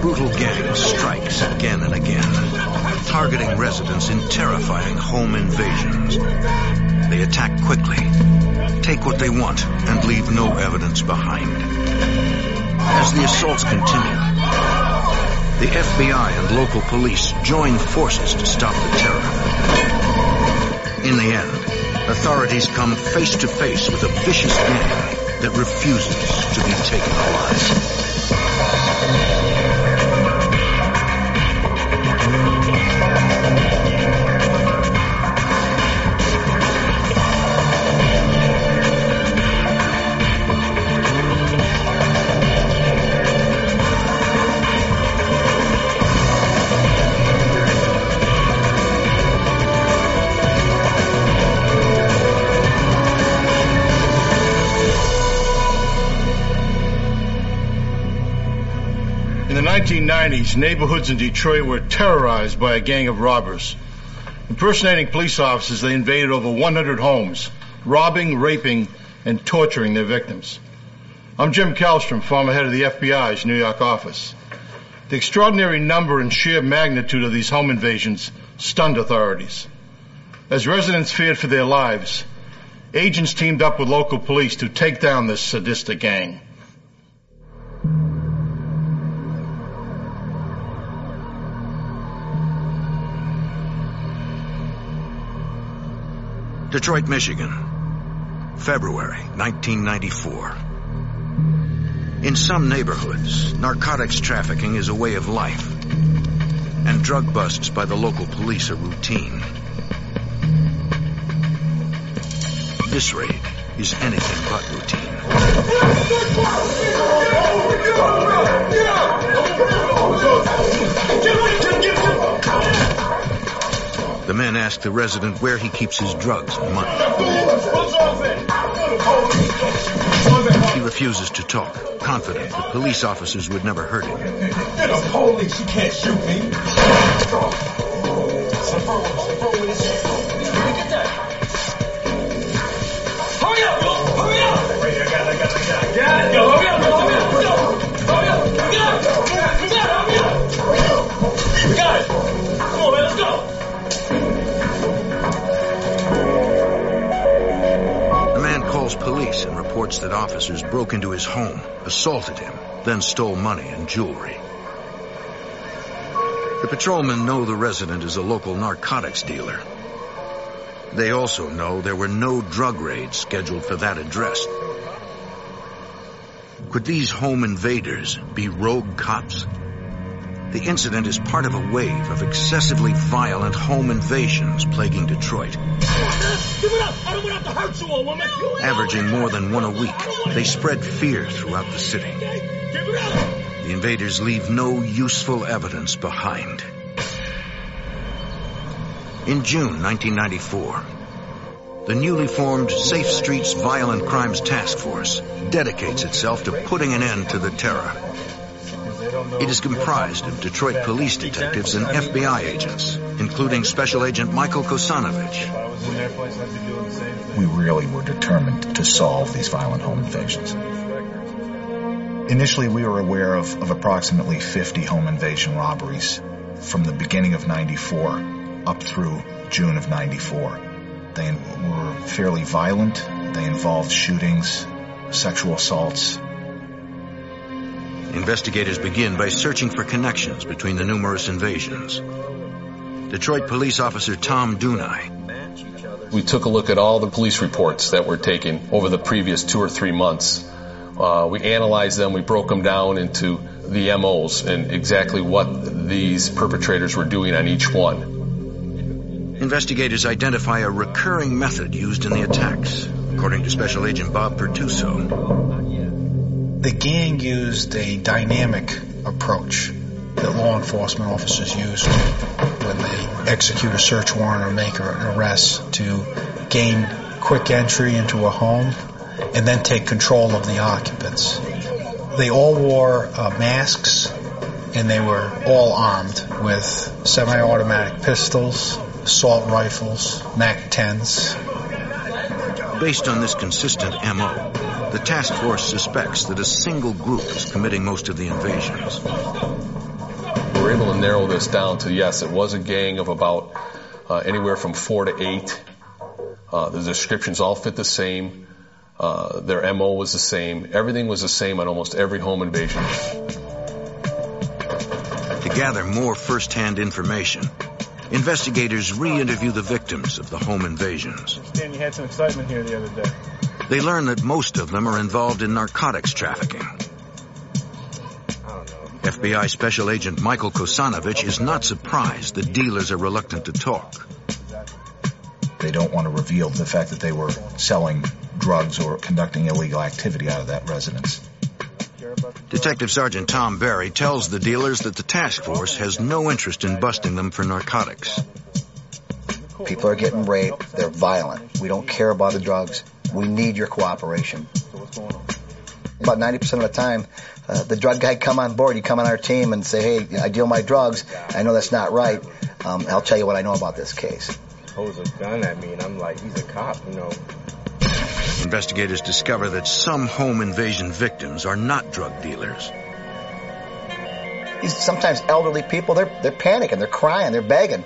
brutal gang strikes again and again, targeting residents in terrifying home invasions. They attack quickly, take what they want, and leave no evidence behind. As the assaults continue, the FBI and local police join forces to stop the terror. In the end, authorities come face to face with a vicious gang that refuses to be taken alive. 1990s, neighborhoods in Detroit were terrorized by a gang of robbers. Impersonating police officers, they invaded over 100 homes, robbing, raping, and torturing their victims. I'm Jim Kallstrom, former head of the FBI's New York office. The extraordinary number and sheer magnitude of these home invasions stunned authorities. As residents feared for their lives, agents teamed up with local police to take down this sadistic gang. Detroit, Michigan, February 1994. In some neighborhoods, narcotics trafficking is a way of life, and drug busts by the local police are routine. This raid is anything but routine. The man ask the resident where he keeps his drugs and money. He refuses to talk, confident that police officers would never hurt him. The police, you can't shoot me. Reports that officers broke into his home, assaulted him, then stole money and jewelry. The patrolmen know the resident is a local narcotics dealer. They also know there were no drug raids scheduled for that address. Could these home invaders be rogue cops? The incident is part of a wave of excessively violent home invasions plaguing Detroit. Averaging more than one a week, they spread fear throughout the city. The invaders leave no useful evidence behind. In June 1994, the newly formed Safe Streets Violent Crimes Task Force dedicates itself to putting an end to the terror. It is comprised of Detroit police detectives and FBI agents, including Special Agent Michael Kosanovich. we really were determined to solve these violent home invasions. Initially, we were aware of, of approximately 50 home invasion robberies from the beginning of 94 up through June of 94. They were fairly violent. They involved shootings, sexual assaults. Investigators begin by searching for connections between the numerous invasions. Detroit police officer Tom Dunai We took a look at all the police reports that were taken over the previous two or three months. Uh, we analyzed them, we broke them down into the MOs and exactly what these perpetrators were doing on each one. Investigators identify a recurring method used in the attacks, according to Special Agent Bob Pertuso. The gang used a dynamic approach that law enforcement officers use when they execute a search warrant or make an arrest to gain quick entry into a home and then take control of the occupants. They all wore uh, masks and they were all armed with semi-automatic pistols, assault rifles, MAC-10s, Based on this consistent MO, the task force suspects that a single group is committing most of the invasions. We were able to narrow this down to yes, it was a gang of about uh, anywhere from four to eight. Uh, the descriptions all fit the same. Uh, their MO was the same. Everything was the same on almost every home invasion. To gather more first-hand information, investigators re-interview the victims of the home invasions. Understand you had some excitement here the other day. They learn that most of them are involved in narcotics trafficking. FBI Special Agent Michael Kosanovich is not surprised that dealers are reluctant to talk. They don't want to reveal the fact that they were selling drugs or conducting illegal activity out of that residence. Detective Sergeant Tom Barry tells the dealers that the task force has no interest in busting them for narcotics. People are getting raped. They're violent. We don't care about the drugs. We need your cooperation. About 90% of the time, uh, the drug guy come on board. You come on our team and say, hey, I deal my drugs. I know that's not right. Um, I'll tell you what I know about this case. Pose a gun at me and I'm like, he's a cop, you know. Investigators discover that some home invasion victims are not drug dealers. These sometimes elderly people, they're, they're panicking. They're crying. They're begging.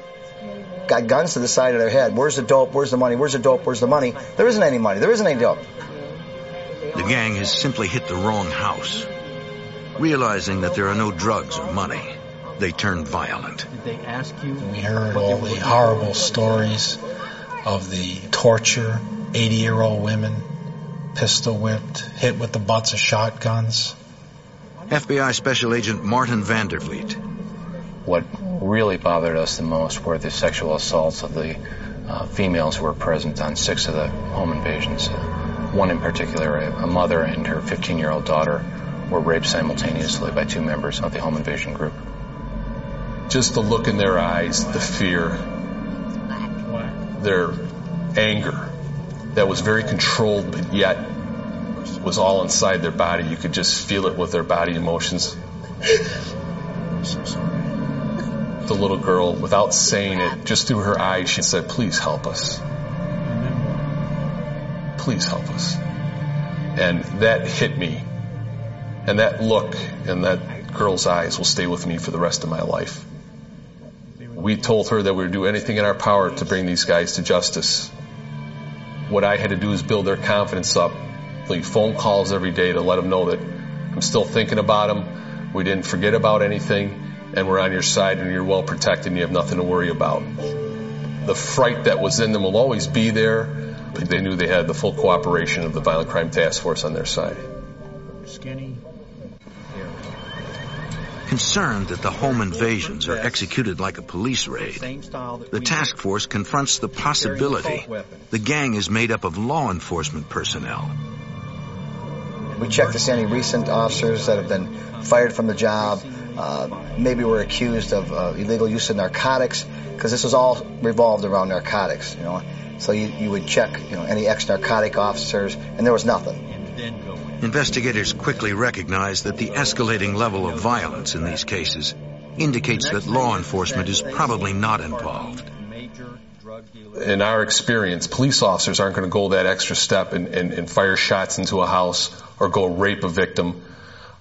Got guns to the side of their head. Where's the dope? Where's the money? Where's the dope? Where's the money? There isn't any money. There isn't any dope. The gang has simply hit the wrong house. Realizing that there are no drugs or money, they turn violent. Did they ask you? We heard all the horrible stories of the torture, 80 year old women, pistol whipped, hit with the butts of shotguns. FBI Special Agent Martin Vandervliet. What really bothered us the most were the sexual assaults of the uh, females who were present on six of the home invasions. Uh, one in particular, a, a mother and her 15 year old daughter, were raped simultaneously by two members of the home invasion group. Just the look in their eyes, the fear, their anger that was very controlled, but yet was all inside their body. You could just feel it with their body emotions. The little girl, without saying it, just through her eyes, she said, Please help us. Please help us. And that hit me. And that look in that girl's eyes will stay with me for the rest of my life. We told her that we would do anything in our power to bring these guys to justice. What I had to do is build their confidence up, leave phone calls every day to let them know that I'm still thinking about them. We didn't forget about anything, and we're on your side, and you're well protected, and you have nothing to worry about. The fright that was in them will always be there, but they knew they had the full cooperation of the Violent Crime Task Force on their side. Skinny. Concerned that the home invasions are executed like a police raid, the task force confronts the possibility the gang is made up of law enforcement personnel. We check to see any recent officers that have been fired from the job, uh, maybe were accused of uh, illegal use of narcotics, because this was all revolved around narcotics, you know. So you, you would check, you know, any ex-narcotic officers, and there was nothing. Investigators quickly recognize that the escalating level of violence in these cases indicates that law enforcement is probably not involved. In our experience, police officers aren't going to go that extra step and, and, and fire shots into a house or go rape a victim,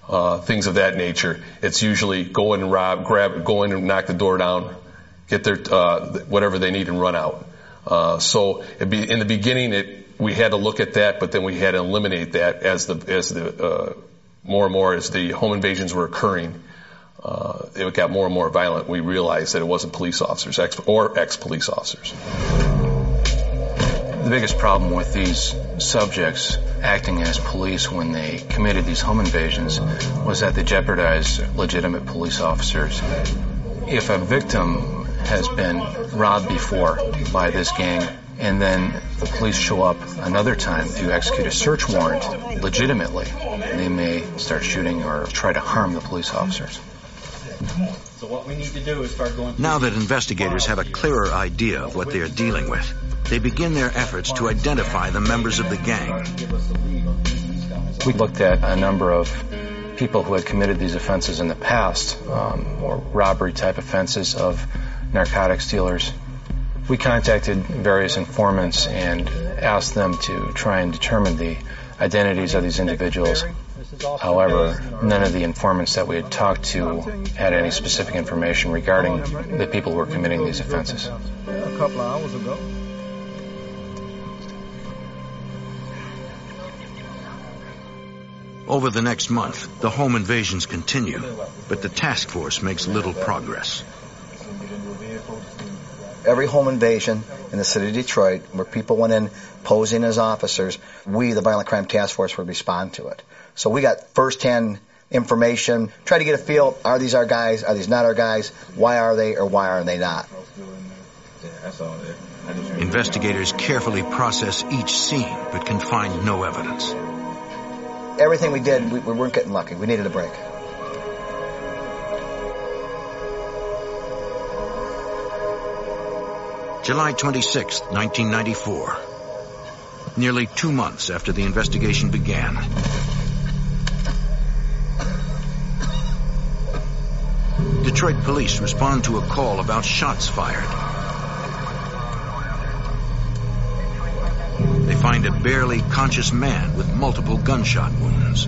uh, things of that nature. It's usually go in and rob, grab, go in and knock the door down, get their uh, whatever they need and run out. Uh, so be, in the beginning, it we had to look at that, but then we had to eliminate that as the as the uh, more and more as the home invasions were occurring. Uh, it got more and more violent. We realized that it wasn't police officers ex- or ex-police officers. The biggest problem with these subjects acting as police when they committed these home invasions was that they jeopardized legitimate police officers. If a victim has been robbed before by this gang and then the police show up another time to execute a search warrant legitimately, they may start shooting or try to harm the police officers. So what we need to do is start going. Now that investigators have a clearer idea of what they are dealing with, they begin their efforts to identify the members of the gang. We looked at a number of people who had committed these offenses in the past, um, or robbery type offenses of narcotics dealers. We contacted various informants and asked them to try and determine the identities of these individuals. However, none of the informants that we had talked to had any specific information regarding the people who were committing these offenses. A couple hours ago. Over the next month, the home invasions continue, but the task force makes little progress. Every home invasion in the city of Detroit where people went in posing as officers, we, the Violent Crime Task Force, would respond to it. So we got firsthand information, try to get a feel, are these our guys, are these not our guys, why are they or why are they not? Investigators carefully process each scene, but can find no evidence. Everything we did, we, we weren't getting lucky. We needed a break. July 26, 1994. Nearly two months after the investigation began. Detroit police respond to a call about shots fired. They find a barely conscious man with multiple gunshot wounds.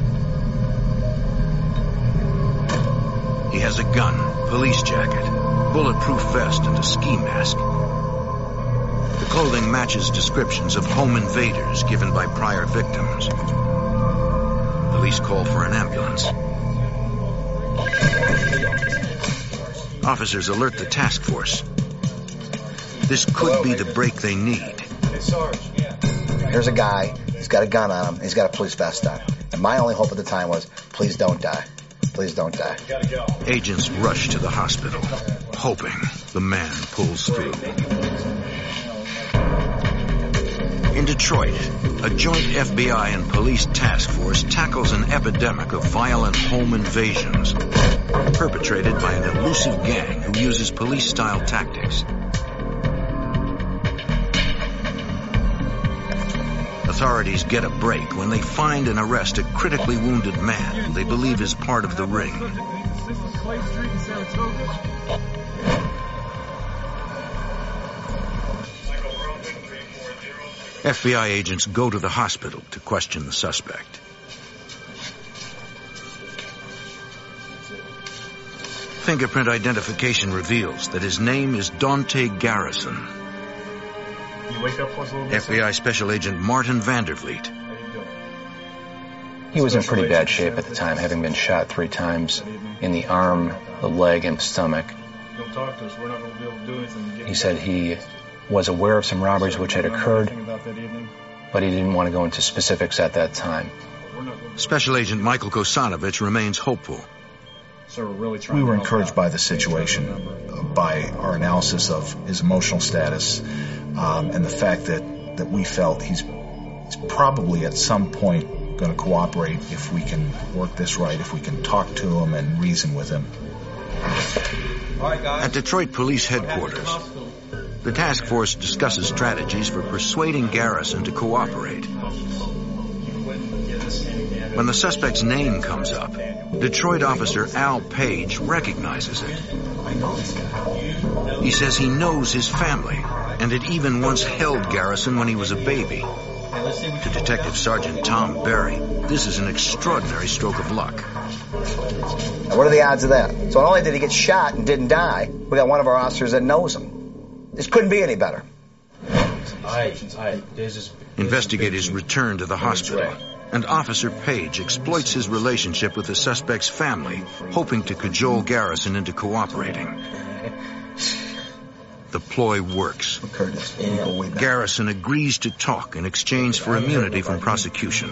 He has a gun, police jacket, bulletproof vest, and a ski mask. Clothing matches descriptions of home invaders given by prior victims. Police call for an ambulance. Officers alert the task force. This could be the break they need. Here's a guy, he's got a gun on him, he's got a police vest on. And my only hope at the time was, please don't die. Please don't die. Agents rush to the hospital, hoping the man pulls through. In Detroit, a joint FBI and police task force tackles an epidemic of violent home invasions perpetrated by an elusive gang who uses police-style tactics. Authorities get a break when they find and arrest a critically wounded man they believe is part of the ring. FBI agents go to the hospital to question the suspect. Fingerprint identification reveals that his name is Dante Garrison. You wake up for us a? FBI Special Agent Martin Vandervliet. He was in pretty bad shape at the time, having been shot three times in the arm, the leg, and stomach. Don't talk to us. We're not going to be able to do anything to get He said he was aware of some robberies which had occurred, Anything about that evening? but he didn't want to go into specifics at that time. We're not going to. Special Agent Michael Kosanovich remains hopeful. So we're really trying We were to encouraged out. by the situation, uh, by our analysis of his emotional status, um, and the fact that, that we felt he's, he's probably at some point going to cooperate if we can work this right, if we can talk to him and reason with him. At Detroit Police Headquarters, the task force discusses strategies for persuading Garrison to cooperate. When the suspect's name comes up, Detroit officer Al Page recognizes it. He says he knows his family and had even once held Garrison when he was a baby. To Detective Sergeant Tom Berry, this is an extraordinary stroke of luck. What are the odds of that? So not only did he get shot and didn't die, we got one of our officers that knows him. This couldn't be any better. Investigators return to the hospital, and Officer Page exploits his relationship with the suspect's family, hoping to cajole Garrison into cooperating. The ploy works. Curtis, we go way back. Garrison agrees to talk in exchange for immunity from prosecution.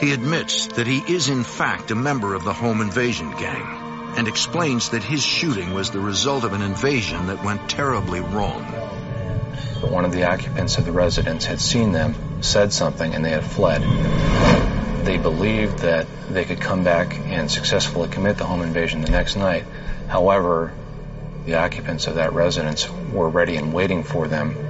He admits that he is in fact a member of the home invasion gang and explains that his shooting was the result of an invasion that went terribly wrong. But one of the occupants of the residence had seen them, said something, and they had fled. They believed that they could come back and successfully commit the home invasion the next night. However, the occupants of that residence were ready and waiting for them.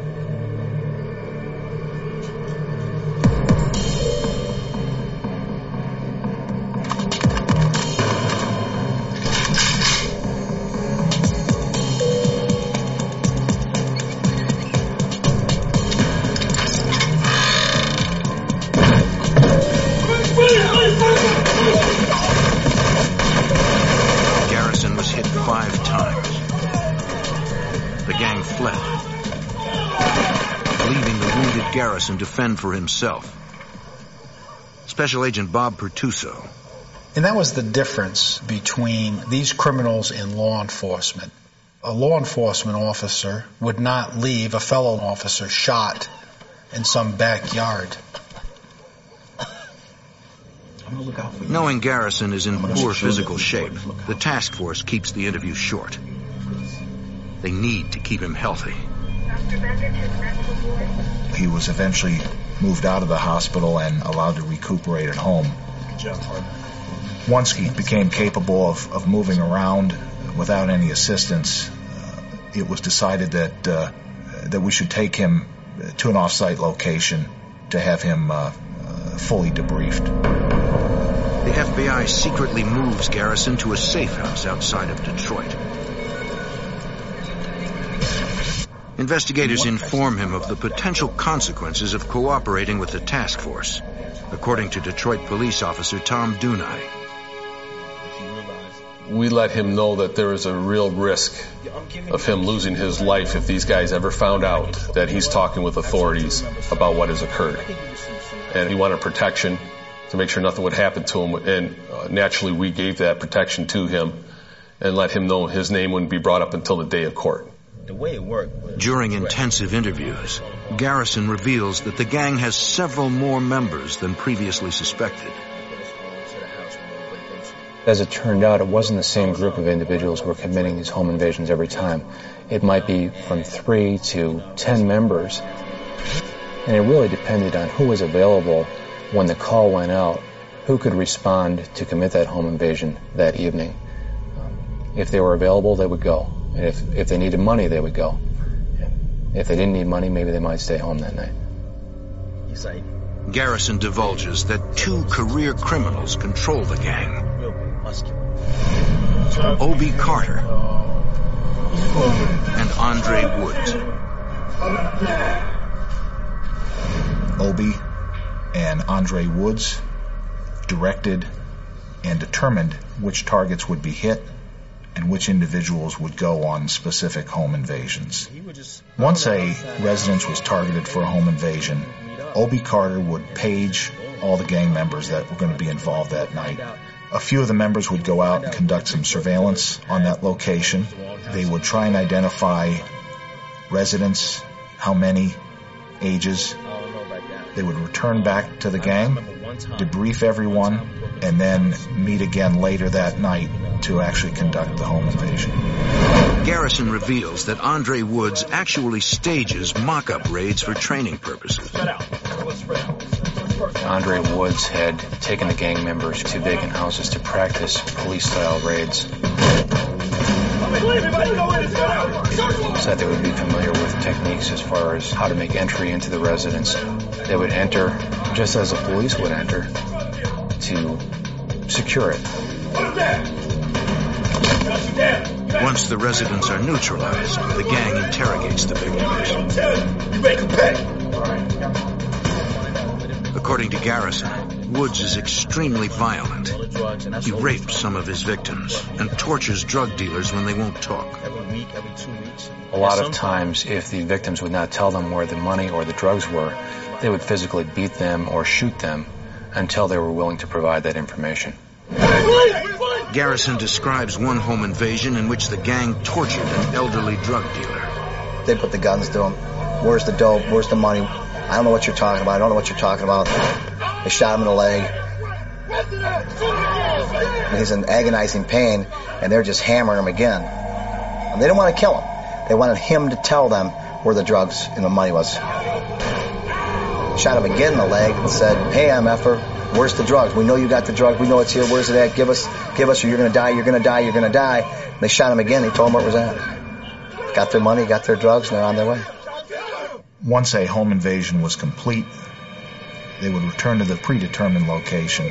For himself. Special Agent Bob Pertuso. And that was the difference between these criminals and law enforcement. A law enforcement officer would not leave a fellow officer shot in some backyard. Knowing Garrison is in poor physical shape, the task force keeps the interview short. They need to keep him healthy. He was eventually moved out of the hospital and allowed to recuperate at home. Once he became capable of, of moving around without any assistance, uh, it was decided that uh, that we should take him to an off-site location to have him uh, uh fully debriefed. The FBI secretly moves Garrison to a safe house outside of Detroit. Investigators inform him of the potential consequences of cooperating with the task force, according to Detroit police officer Tom Dunai. We let him know that there is a real risk of him losing his life if these guys ever found out that he's talking with authorities about what has occurred. And he wanted protection to make sure nothing would happen to him. And uh, naturally, we gave that protection to him and let him know his name wouldn't be brought up until the day of court. The way it worked. During intensive interviews, Garrison reveals that the gang has several more members than previously suspected. As it turned out, it wasn't the same group of individuals who were committing these home invasions every time. It might be from three to ten members. And it really depended on who was available when the call went out, who could respond to commit that home invasion that evening. Um, if they were available, they would go. And if, if they needed money, they would go. If they didn't need money, maybe they might stay home that night. Garrison divulges that two career criminals control the gang. Obie Carter and Andre Woods. Obie and Andre Woods directed and determined which targets would be hit and which individuals would go on specific home invasions. Once a residence was targeted for a home invasion, Obie Carter would page all the gang members that were going to be involved that night. A few of the members would go out and conduct some surveillance on that location. They would try and identify residents, how many, ages. They would return back to the gang, debrief everyone, and then meet again later that night to actually conduct the home invasion. Garrison reveals that Andre Woods actually stages mock-up raids for training purposes. Andre Woods had taken the gang members to vacant houses to practice police-style raids. Said they would be familiar with techniques as far as how to make entry into the residence. They would enter just as the police would enter to secure it. Once the residents are neutralized, the gang interrogates the victims. According to Garrison, Woods is extremely violent. He rapes some of his victims and tortures drug dealers when they won't talk. A lot of times, if the victims would not tell them where the money or the drugs were, they would physically beat them or shoot them until they were willing to provide that information. Garrison describes one home invasion in which the gang tortured an elderly drug dealer. They put the guns to him. Where's the dope? Where's the money? I don't know what you're talking about. I don't know what you're talking about. They shot him in the leg. And he's in agonizing pain, and they're just hammering him again. And they didn't want to kill him. They wanted him to tell them where the drugs and the money was. Shot him again in the leg and said, "Hey, MFer, Where's the drugs? We know you got the drugs. We know it's here. Where's it at? Give us, give us, or you're gonna die. You're gonna die. You're gonna die. And they shot him again. He told him where it was at. Got their money, got their drugs, and they're on their way. Once a home invasion was complete, they would return to the predetermined location.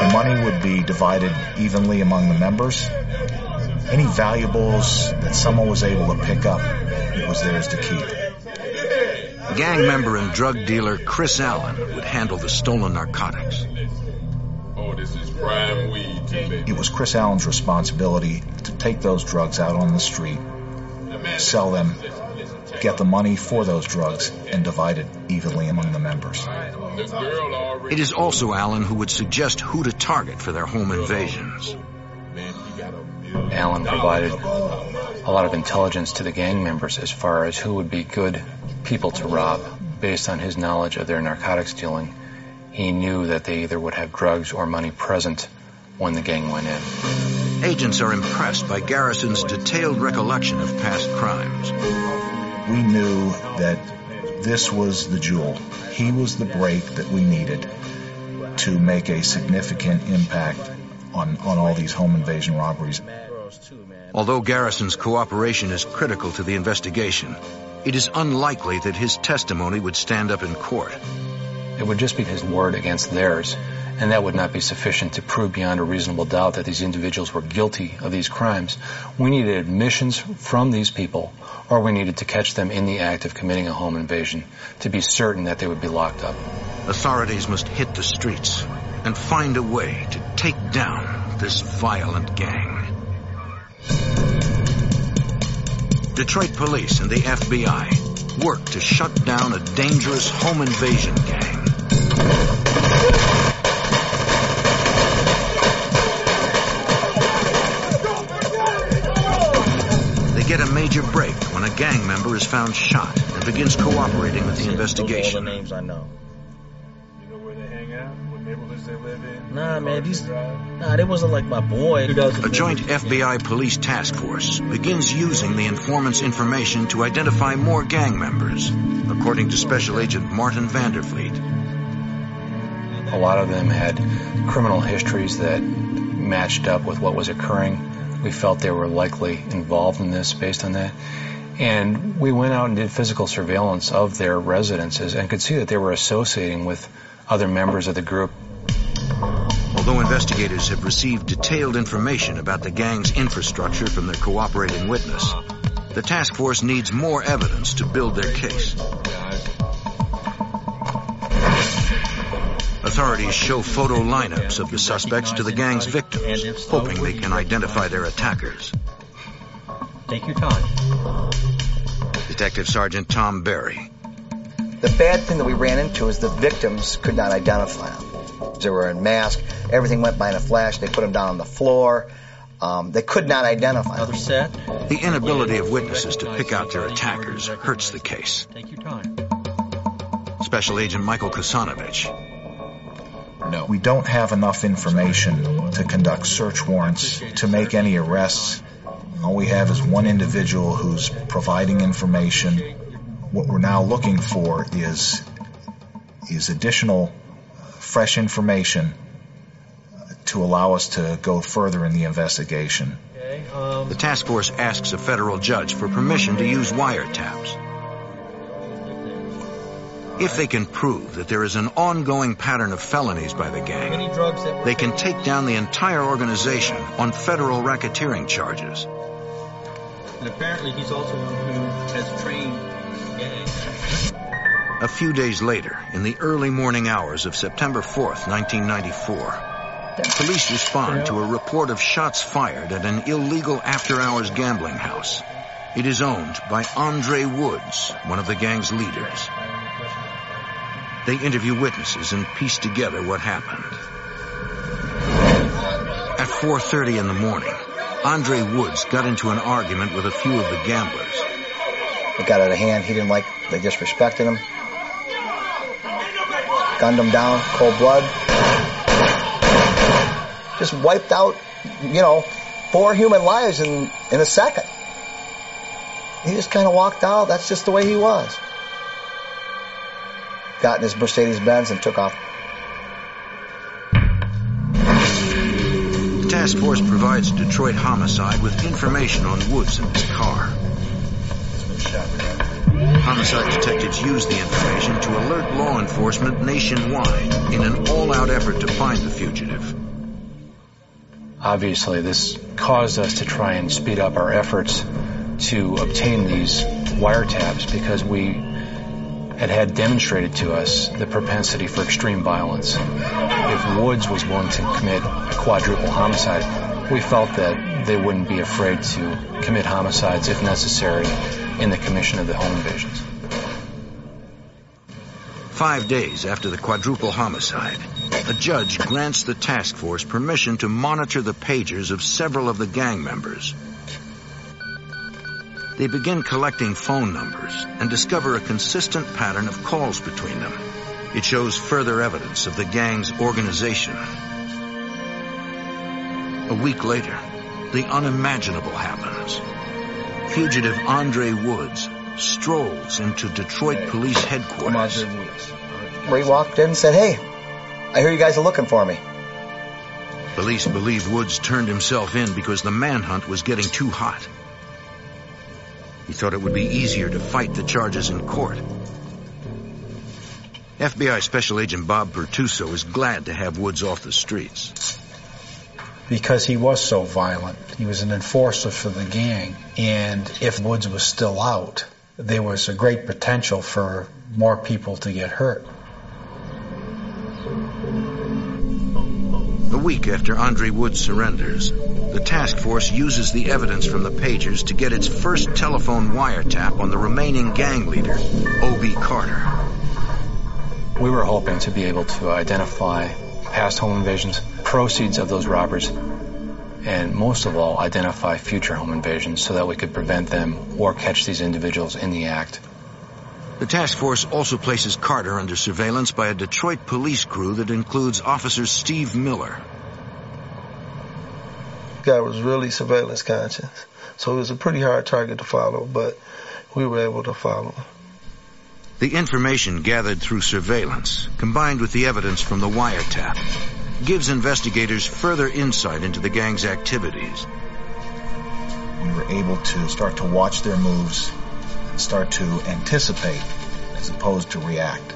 The money would be divided evenly among the members. Any valuables that someone was able to pick up, it was theirs to keep. Gang member and drug dealer Chris Allen would handle the stolen narcotics. Oh, this is prime weed, baby. It was Chris Allen's responsibility to take those drugs out on the street, sell them, get the money for those drugs, and divide it evenly among the members. It is also Allen who would suggest who to target for their home invasions. Allen provided a lot of intelligence to the gang members as far as who would be good people to rob based on his knowledge of their narcotics dealing. He knew that they either would have drugs or money present when the gang went in. Agents are impressed by Garrison's detailed recollection of past crimes. We knew that this was the jewel. He was the break that we needed to make a significant impact on, on all these home invasion robberies. Although Garrison's cooperation is critical to the investigation, it is unlikely that his testimony would stand up in court. It would just be his word against theirs, and that would not be sufficient to prove beyond a reasonable doubt that these individuals were guilty of these crimes. We needed admissions from these people, or we needed to catch them in the act of committing a home invasion to be certain that they would be locked up. Authorities must hit the streets and find a way to take down this violent gang. Detroit police and the FBI work to shut down a dangerous home invasion gang. They get a major break when a gang member is found shot and begins cooperating with the investigation. names I know. Nah, man, these nah, they wasn't like my boy. A joint FBI police task force begins using the informant's information to identify more gang members, according to Special Agent Martin Vandervliet. A lot of them had criminal histories that matched up with what was occurring. We felt they were likely involved in this based on that. And we went out and did physical surveillance of their residences and could see that they were associating with other members of the group. Although investigators have received detailed information about the gang's infrastructure from their cooperating witness, the task force needs more evidence to build their case. Authorities show photo lineups of the suspects to the gang's victims, hoping they can identify their attackers. Take your time. Detective Sergeant Tom Berry. The bad thing that we ran into is the victims could not identify them. They were in masks. Everything went by in a flash. They put them down on the floor. Um, they could not identify them. Another set. The inability of witnesses to pick out their attackers hurts the case. Take your time. Special Agent Michael Kosanovich. No. We don't have enough information to conduct search warrants, to make any arrests. All we have is one individual who's providing information. What we're now looking for is, is additional fresh information to allow us to go further in the investigation. Um, The task force asks a federal judge for permission to use wiretaps. If they can prove that there is an ongoing pattern of felonies by the gang, any drugs that were they can take down the entire organization on federal racketeering charges. And apparently, he's also one who has trained gangs. A few days later, in the early morning hours of September 4th, 1994, police respond to a report of shots fired at an illegal after-hours gambling house. It is owned by Andre Woods, one of the gang's leaders. They interview witnesses and piece together what happened. At 4.30 in the morning, Andre Woods got into an argument with a few of the gamblers. It got out of hand. He didn't like, they disrespected him. Gunned him down, cold blood. Just wiped out, you know, four human lives in, in a second. He just kind of walked out. That's just the way he was. Got in his Mercedes Benz and took off. The task force provides Detroit Homicide with information on Woods and his car. Homicide detectives used the information to alert law enforcement nationwide in an all-out effort to find the fugitive. Obviously, this caused us to try and speed up our efforts to obtain these wiretaps because we had had demonstrated to us the propensity for extreme violence. If Woods was willing to commit a quadruple homicide, we felt that they wouldn't be afraid to commit homicides if necessary in the commission of the home invasions. Five days after the quadruple homicide, a judge grants the task force permission to monitor the pagers of several of the gang members. They begin collecting phone numbers and discover a consistent pattern of calls between them. It shows further evidence of the gang's organization. A week later, the unimaginable happens. Fugitive Andre Woods strolls into Detroit Police Headquarters. Ray walked in and said, Hey, I hear you guys are looking for me. Police believe Woods turned himself in because the manhunt was getting too hot. He thought it would be easier to fight the charges in court. FBI Special Agent Bob Pertuso is glad to have Woods off the streets. Because he was so violent. He was an enforcer for the gang. And if Woods was still out, there was a great potential for more people to get hurt. A week after Andre Woods surrenders, the task force uses the evidence from the pagers to get its first telephone wiretap on the remaining gang leader, O.B. Carter. We were hoping to be able to identify past home invasions, proceeds of those robbers, and most of all, identify future home invasions so that we could prevent them or catch these individuals in the act. The task force also places Carter under surveillance by a Detroit police crew that includes Officer Steve Miller. Guy was really surveillance conscious, so he was a pretty hard target to follow, but we were able to follow him. The information gathered through surveillance, combined with the evidence from the wiretap, gives investigators further insight into the gang's activities. We were able to start to watch their moves, start to anticipate as opposed to react.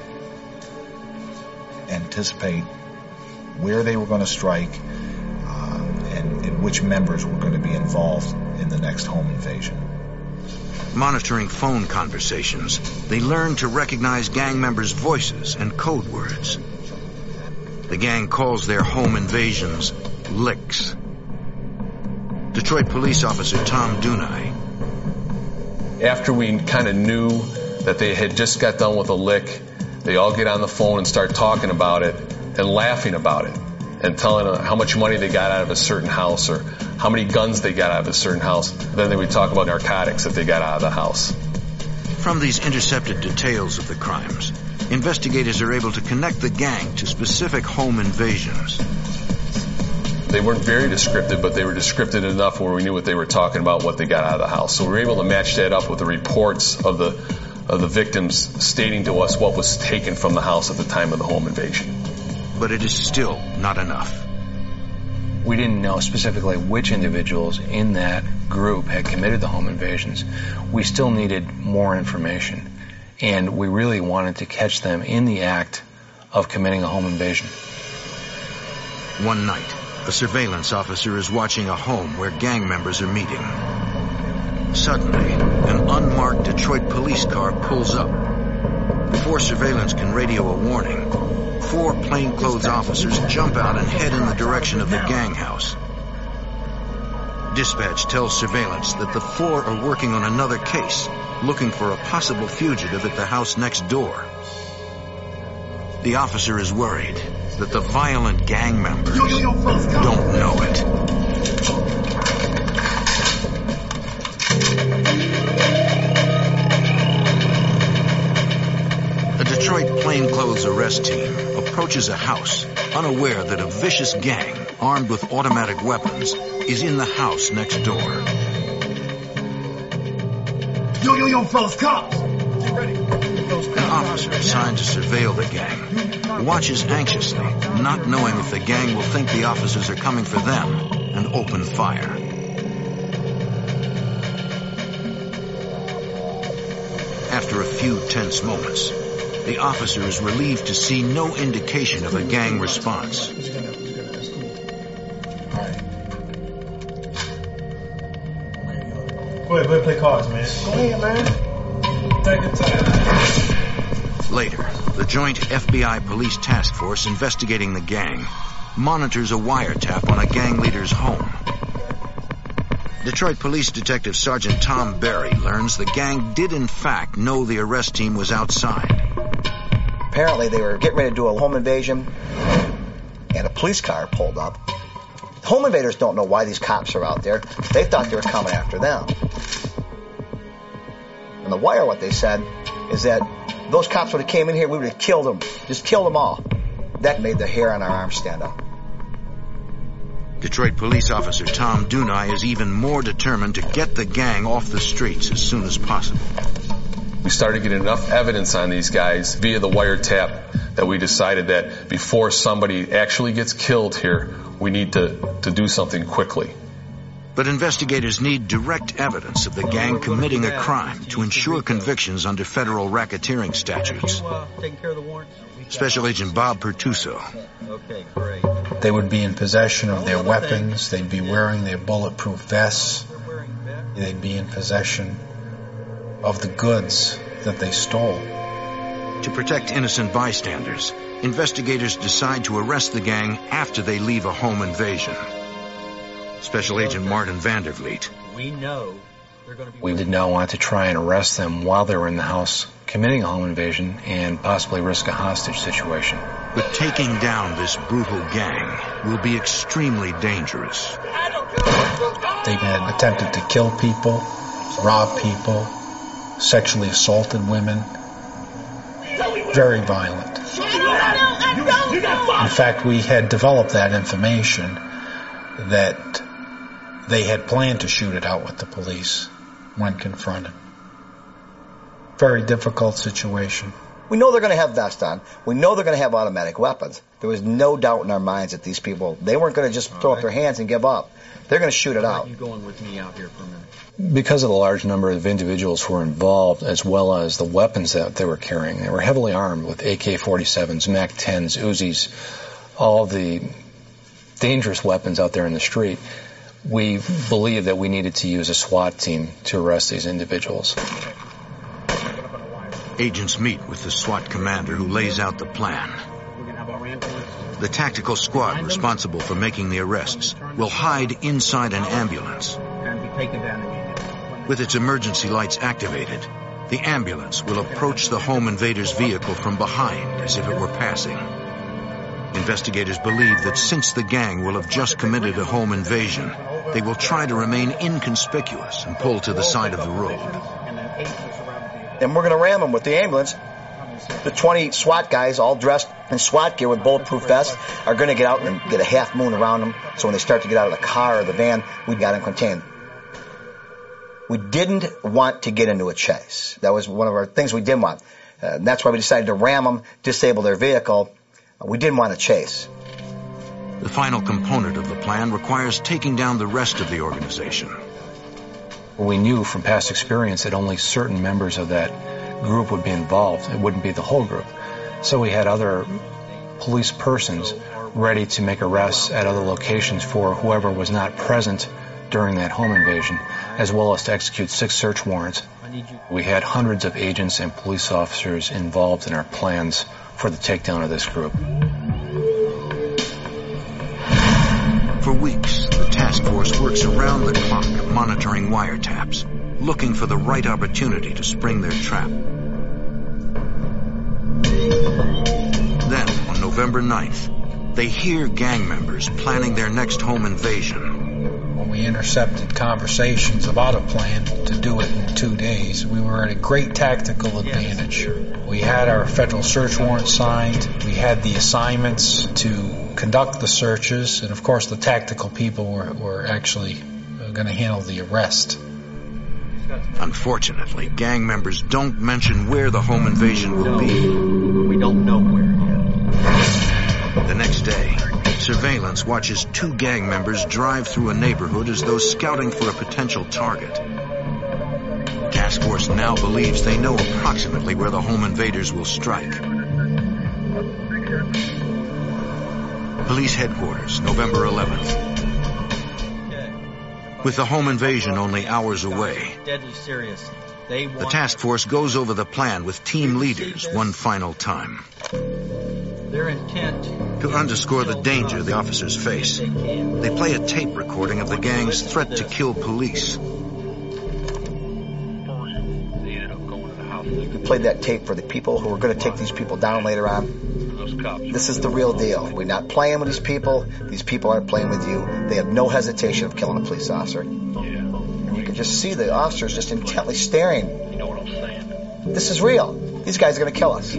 Anticipate where they were going to strike uh, and, and which members were going to be involved in the next home invasion. Monitoring phone conversations, they learned to recognize gang members' voices and code words. The gang calls their home invasions licks. Detroit police officer Tom Dunai after we kind of knew that they had just got done with a lick, they all get on the phone and start talking about it and laughing about it and telling how much money they got out of a certain house or how many guns they got out of a certain house. Then they would talk about narcotics that they got out of the house. From these intercepted details of the crimes, investigators are able to connect the gang to specific home invasions. They weren't very descriptive, but they were descriptive enough where we knew what they were talking about, what they got out of the house. So we were able to match that up with the reports of the of the victims stating to us what was taken from the house at the time of the home invasion. But it is still not enough. We didn't know specifically which individuals in that group had committed the home invasions. We still needed more information, and we really wanted to catch them in the act of committing a home invasion. One night, a surveillance officer is watching a home where gang members are meeting. Suddenly, an unmarked Detroit police car pulls up. Before surveillance can radio a warning, four plainclothes officers jump out and head in the direction of the gang house. Dispatch tells surveillance that the four are working on another case, looking for a possible fugitive at the house next door. The officer is worried that the violent gang members don't know it. A Detroit plainclothes arrest team approaches a house, unaware that a vicious gang, armed with automatic weapons, is in the house next door. Yo, yo, yo, fellas, cops! Get ready. An officer assigned to surveil the gang watches anxiously, not knowing if the gang will think the officers are coming for them and open fire. After a few tense moments, the officer is relieved to see no indication of a gang response. Go ahead, go ahead, play cards, man. Go ahead, man. Take your time. Later, the joint FBI police task force investigating the gang monitors a wiretap on a gang leader's home. Detroit Police Detective Sergeant Tom Barry learns the gang did in fact know the arrest team was outside. Apparently, they were getting ready to do a home invasion, and a police car pulled up. Home invaders don't know why these cops are out there. They thought they were coming after them. On the wire, what they said is that those cops would have came in here, we would have killed them, just killed them all. That made the hair on our arms stand up. Detroit police officer Tom Dunai is even more determined to get the gang off the streets as soon as possible. We started getting enough evidence on these guys via the wiretap that we decided that before somebody actually gets killed here, we need to, to do something quickly. But investigators need direct evidence of the gang committing a crime to ensure convictions under federal racketeering statutes. Special Agent Bob Pertuso. Okay, great. They would be in possession of their weapons. They'd be wearing their bulletproof vests. They'd be in possession of the goods that they stole. To protect innocent bystanders, investigators decide to arrest the gang after they leave a home invasion. Special Agent Martin Vandervliet. We know they're going to be. We did not want to try and arrest them while they were in the house committing a home invasion and possibly risk a hostage situation. But taking down this brutal gang will be extremely dangerous. They had attempted to kill people, rob people, sexually assaulted women. Very violent. In fact, we had developed that information that they had planned to shoot it out with the police when confronted. Very difficult situation. We know they're going to have vests on. We know they're going to have automatic weapons. There was no doubt in our minds that these people, they weren't going to just throw up their hands and give up. They're going to shoot it out. You going with me out here for a minute? Because of the large number of individuals who were involved, as well as the weapons that they were carrying, they were heavily armed with AK-47s, MAC-10s, Uzis, all the dangerous weapons out there in the street. We believed that we needed to use a SWAT team to arrest these individuals. Agents meet with the SWAT commander who lays out the plan. The tactical squad responsible for making the arrests will hide inside an ambulance. With its emergency lights activated, the ambulance will approach the home invader's vehicle from behind as if it were passing. Investigators believe that since the gang will have just committed a home invasion, they will try to remain inconspicuous and pull to the side of the road. And we're going to ram them with the ambulance. The 20 SWAT guys, all dressed in SWAT gear with bulletproof vests, are going to get out and get a half moon around them. So when they start to get out of the car or the van, we got them contained. We didn't want to get into a chase. That was one of our things we didn't want. Uh, and that's why we decided to ram them, disable their vehicle. Uh, we didn't want to chase. The final component of the plan requires taking down the rest of the organization. We knew from past experience that only certain members of that group would be involved. It wouldn't be the whole group. So we had other police persons ready to make arrests at other locations for whoever was not present during that home invasion, as well as to execute six search warrants. We had hundreds of agents and police officers involved in our plans for the takedown of this group. For weeks, the task force works around the clock monitoring wiretaps, looking for the right opportunity to spring their trap. Then, on November 9th, they hear gang members planning their next home invasion. When we intercepted conversations about a plan to do it in two days, we were at a great tactical advantage. We had our federal search warrant signed. We had the assignments to conduct the searches. And of course, the tactical people were, were actually going to handle the arrest. Unfortunately, gang members don't mention where the home invasion will be. We don't know where yet. The next day, surveillance watches two gang members drive through a neighborhood as though scouting for a potential target. Task Force now believes they know approximately where the home invaders will strike. Police headquarters, November 11th. With the home invasion only hours away, Deadly serious. They The task force goes over the plan with team leaders one final time. their intent To underscore the danger the officers face, they play a tape recording of the gang's threat to kill police. We played that tape for the people who were going to take these people down later on. This is the real deal. We're not playing with these people. These people aren't playing with you. They have no hesitation of killing a police officer. And you can just see the officers just intently staring. This is real. These guys are going to kill us.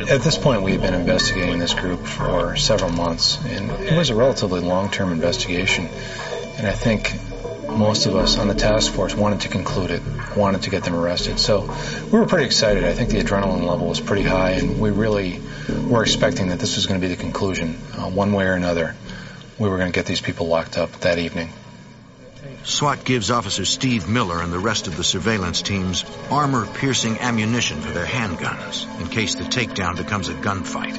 At this point, we had been investigating this group for several months, and it was a relatively long-term investigation. And I think most of us on the task force wanted to conclude it, wanted to get them arrested. So we were pretty excited. I think the adrenaline level was pretty high, and we really were expecting that this was going to be the conclusion, uh, one way or another. We were going to get these people locked up that evening. SWAT gives Officer Steve Miller and the rest of the surveillance teams armor-piercing ammunition for their handguns in case the takedown becomes a gunfight.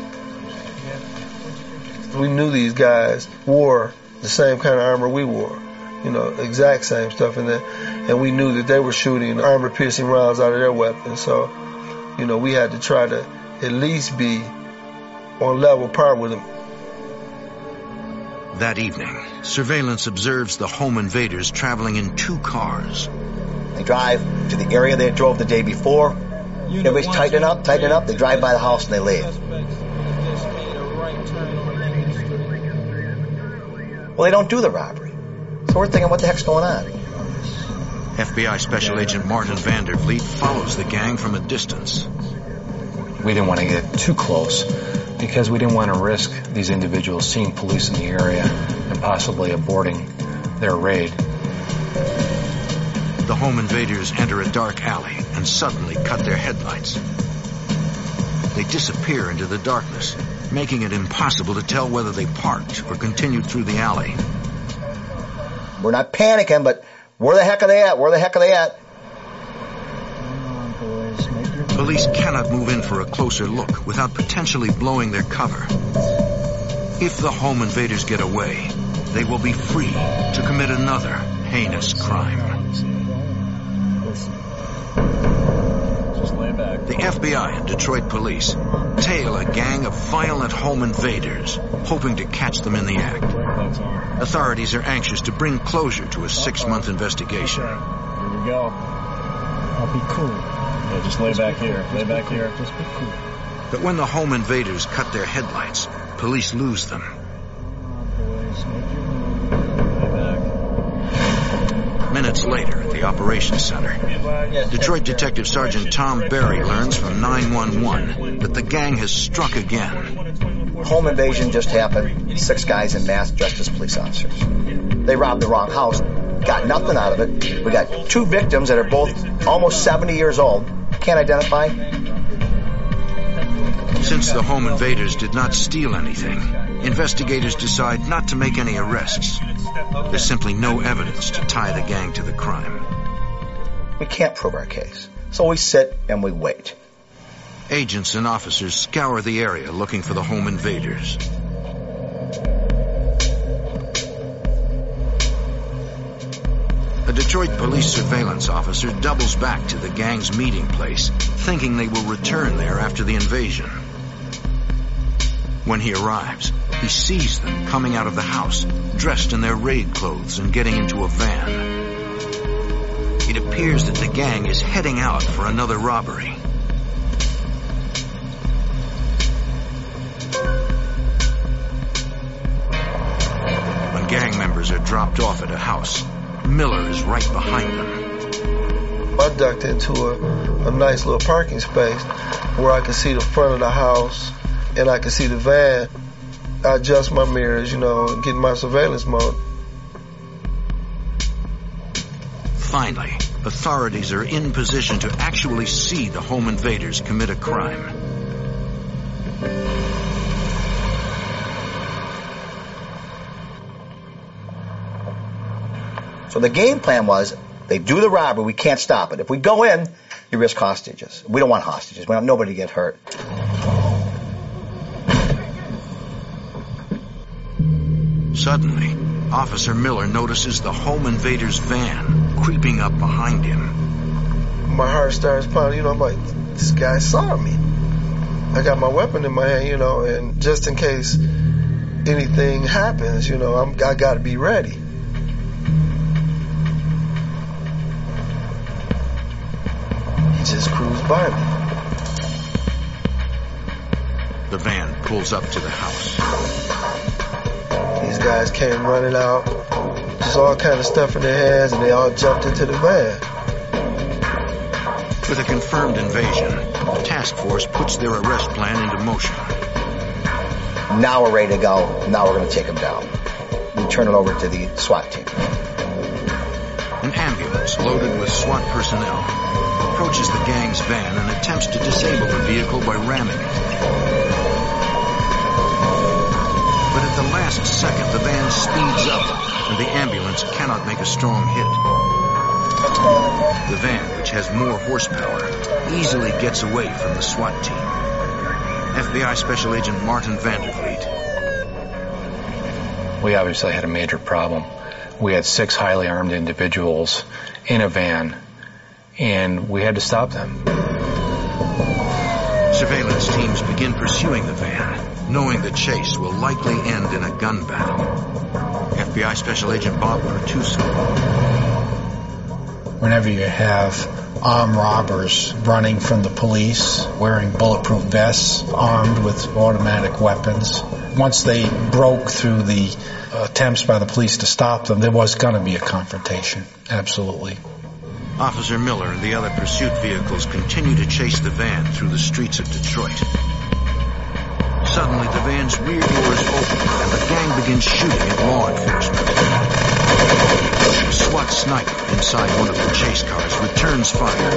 We knew these guys wore the same kind of armor we wore, you know, exact same stuff in there, and we knew that they were shooting armor-piercing rounds out of their weapons. So, you know, we had to try to at least be on level par with them. That evening, surveillance observes the home invaders traveling in two cars. They drive to the area they drove the day before. Everybody's tightening up, tightening up. They drive by the house and they leave. Well, they don't do the robbery. So we're thinking, what the heck's going on? FBI Special Agent Martin Vandervliet follows the gang from a distance. We didn't want to get too close because we didn't want to risk these individuals seeing police in the area and possibly aborting their raid. The home invaders enter a dark alley and suddenly cut their headlights. They disappear into the darkness, making it impossible to tell whether they parked or continued through the alley. We're not panicking, but where the heck are they at? Where the heck are they at? Police cannot move in for a closer look without potentially blowing their cover. If the home invaders get away, they will be free to commit another heinous crime. The FBI and Detroit police tail a gang of violent home invaders, hoping to catch them in the act. Authorities are anxious to bring closure to a six-month investigation. Here we go. I'll be cool. Yeah, just lay back here. Lay back here. Just be cool. But when the home invaders cut their headlights, police lose them. Boys, make your move. Minutes later at the operations center, Detroit Detective Sergeant Tom Berry learns from 911 that the gang has struck again. Home invasion just happened. Six guys in mask dressed as police officers. They robbed the wrong house. Got nothing out of it. We got two victims that are both almost 70 years old. Can't identify. Since the home invaders did not steal anything, investigators decide not to make any arrests. There's simply no evidence to tie the gang to the crime. We can't prove our case. So we sit and we wait. Agents and officers scour the area looking for the home invaders. Detroit police surveillance officer doubles back to the gang's meeting place, thinking they will return there after the invasion. When he arrives, he sees them coming out of the house, dressed in their raid clothes and getting into a van. It appears that the gang is heading out for another robbery. When gang members are dropped off at a house, Miller is right behind them. I ducked into a, a nice little parking space where I could see the front of the house and I could see the van. I adjust my mirrors, you know, get in my surveillance mode. Finally, authorities are in position to actually see the home invaders commit a crime. So the game plan was they do the robbery, we can't stop it. If we go in, you risk hostages. We don't want hostages. We want nobody to get hurt. Suddenly, Officer Miller notices the home invaders' van creeping up behind him. My heart starts pounding. You know, I'm like, this guy saw me. I got my weapon in my hand, you know, and just in case anything happens, you know, I'm, I got to be ready. Just cruised by me. The van pulls up to the house. These guys came running out, just all kind of stuff in their hands, and they all jumped into the van. With a confirmed invasion, the task force puts their arrest plan into motion. Now we're ready to go. Now we're going to take them down. We turn it over to the SWAT team. An ambulance loaded with SWAT personnel approaches the gang's van and attempts to disable the vehicle by ramming it. But at the last second, the van speeds up and the ambulance cannot make a strong hit. The van, which has more horsepower, easily gets away from the SWAT team. FBI Special Agent Martin Vandervliet. We obviously had a major problem. We had six highly armed individuals in a van, and we had to stop them. Surveillance teams begin pursuing the van, knowing the chase will likely end in a gun battle. FBI Special Agent Bob Pertuso. Whenever you have armed robbers running from the police, wearing bulletproof vests, armed with automatic weapons, once they broke through the attempts by the police to stop them, there was going to be a confrontation. Absolutely. Officer Miller and the other pursuit vehicles continue to chase the van through the streets of Detroit. Suddenly, the van's rear doors open and the gang begins shooting at law enforcement. A SWAT sniper inside one of the chase cars returns fire.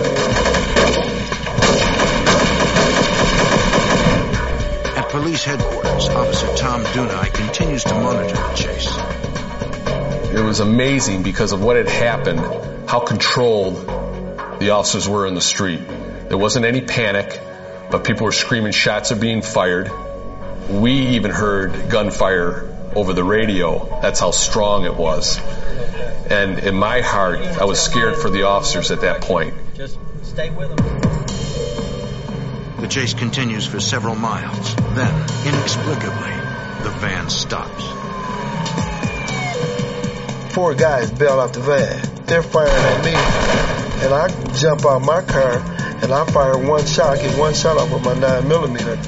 At police headquarters, Officer Tom Dunai continues to monitor the chase. It was amazing because of what had happened, how controlled the officers were in the street. There wasn't any panic, but people were screaming shots are being fired. We even heard gunfire over the radio. That's how strong it was. And in my heart, I was scared for the officers at that point. Just stay with them. The chase continues for several miles. Then, inexplicably, the van stops. Four guys bail out the van. They're firing at me, and I jump out my car and I fire one shot, get one shot off with my nine millimeter,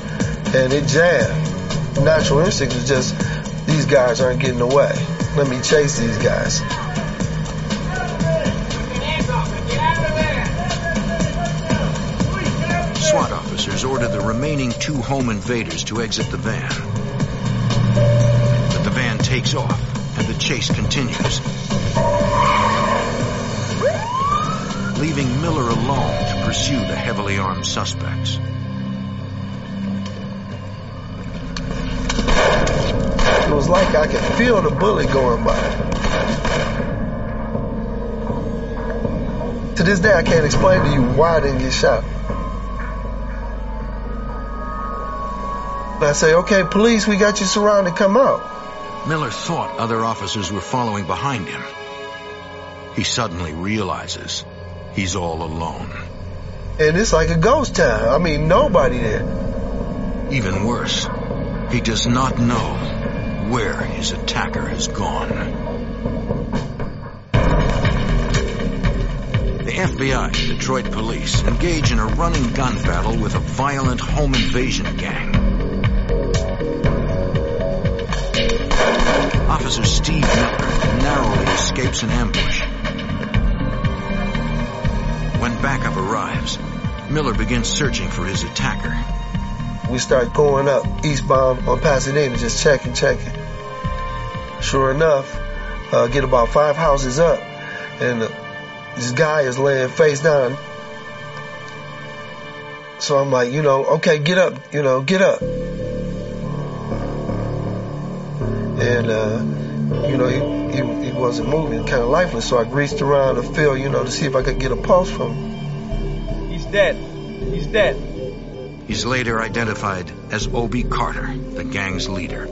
and it jammed. Natural instinct is just these guys aren't getting away. Let me chase these guys. SWAT officers order the remaining two home invaders to exit the van. But the van takes off and the chase continues. Leaving Miller alone to pursue the heavily armed suspects. It was like I could feel the bullet going by. To this day, I can't explain to you why I didn't get shot. I say, okay, police, we got you surrounded, come out. Miller thought other officers were following behind him. He suddenly realizes he's all alone. And it's like a ghost town. I mean, nobody there. Even worse, he does not know where his attacker has gone. The FBI Detroit police engage in a running gun battle with a violent home invasion gang. Officer Steve Miller narrowly escapes an ambush. Backup arrives, Miller begins searching for his attacker. We start going up eastbound on Pasadena, just checking, checking. Sure enough, uh, get about five houses up, and this guy is laying face down. So I'm like, you know, okay, get up, you know, get up. And, uh, you know, he, he, he wasn't moving, kind of lifeless. So I greased around the field, you know, to see if I could get a pulse from him. He's dead. He's dead. He's later identified as Obie Carter, the gang's leader.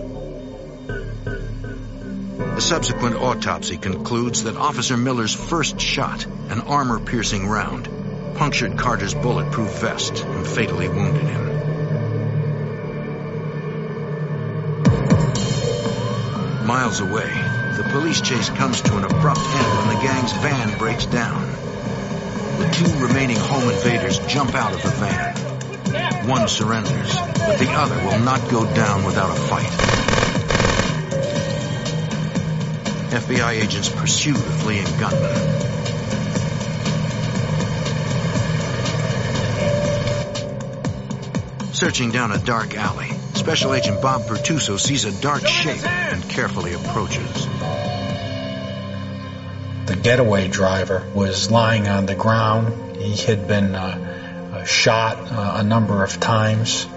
The subsequent autopsy concludes that Officer Miller's first shot, an armor-piercing round, punctured Carter's bulletproof vest and fatally wounded him. Miles away, the police chase comes to an abrupt end when the gang's van breaks down. The two remaining home invaders jump out of the van. One surrenders, but the other will not go down without a fight. FBI agents pursue the fleeing gunman. Searching down a dark alley, Special Agent Bob Pertuso sees a dark shape and carefully approaches. The getaway driver was lying on the ground. He had been uh, uh, shot uh, a number of times.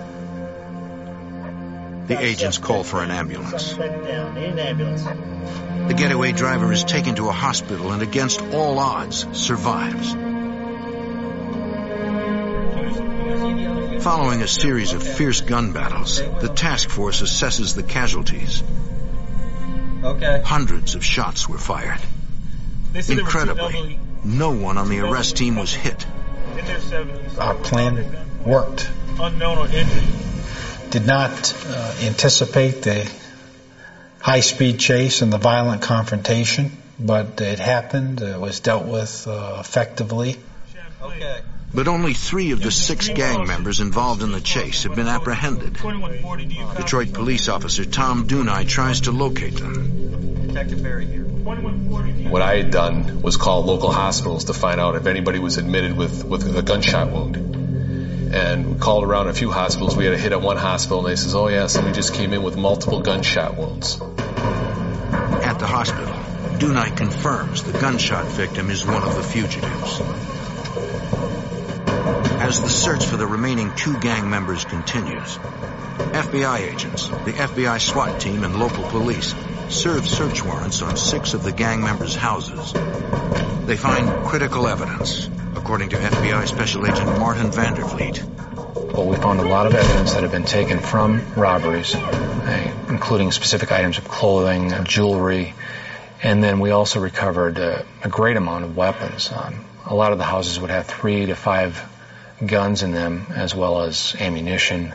The agents call for an ambulance. The getaway driver is taken to a hospital and against all odds survives. Following a series of fierce gun battles, the task force assesses the casualties. Okay. Hundreds of shots were fired. Incredibly, no one on the arrest team was hit. Our plan worked. Unknown or injured. Did not uh, anticipate the high speed chase and the violent confrontation, but it happened. It was dealt with uh, effectively. Okay. But only three of the six gang members involved in the chase have been apprehended. Detroit police officer Tom Dunai tries to locate them. Detective Barry here. What I had done was call local hospitals to find out if anybody was admitted with, with a gunshot wound. And we called around a few hospitals. We had a hit at one hospital, and they says, "Oh yeah, somebody just came in with multiple gunshot wounds." At the hospital, Dunai confirms the gunshot victim is one of the fugitives. As the search for the remaining two gang members continues, FBI agents, the FBI SWAT team, and local police serve search warrants on six of the gang members' houses. They find critical evidence, according to FBI Special Agent Martin Vandervliet. Well, we found a lot of evidence that had been taken from robberies, eh, including specific items of clothing, jewelry, and then we also recovered uh, a great amount of weapons. Um, a lot of the houses would have three to five guns in them, as well as ammunition,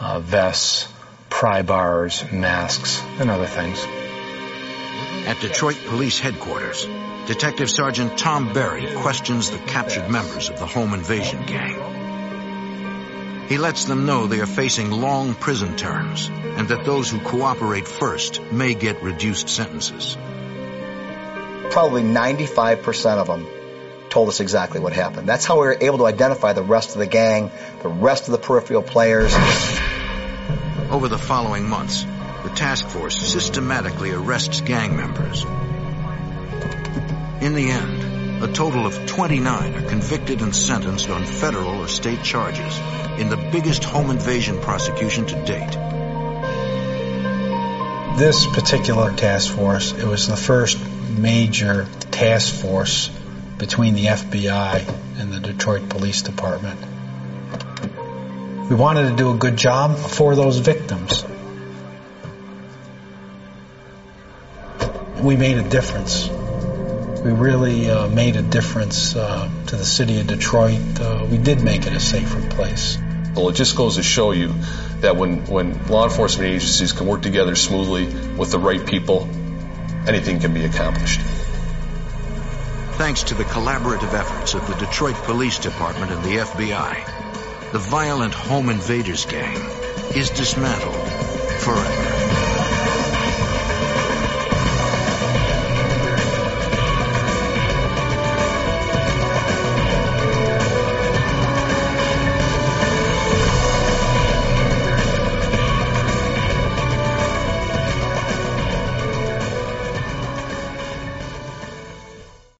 uh, vests, pry bars, masks, and other things. At Detroit Police Headquarters, Detective Sergeant Tom Barry questions the captured members of the home invasion gang. He lets them know they are facing long prison terms and that those who cooperate first may get reduced sentences. Probably 95% of them told us exactly what happened. That's how we were able to identify the rest of the gang, the rest of the peripheral players. Over the following months, the task force systematically arrests gang members. In the end, a total of 29 are convicted and sentenced on federal or state charges in the biggest home invasion prosecution to date. This particular task force, it was the first major task force between the FBI and the Detroit Police Department. We wanted to do a good job for those victims. We made a difference. We really uh, made a difference uh, to the city of Detroit. Uh, we did make it a safer place. Well, it just goes to show you that when, when law enforcement agencies can work together smoothly with the right people, anything can be accomplished. Thanks to the collaborative efforts of the Detroit Police Department and the FBI, the violent home invaders gang is dismantled forever.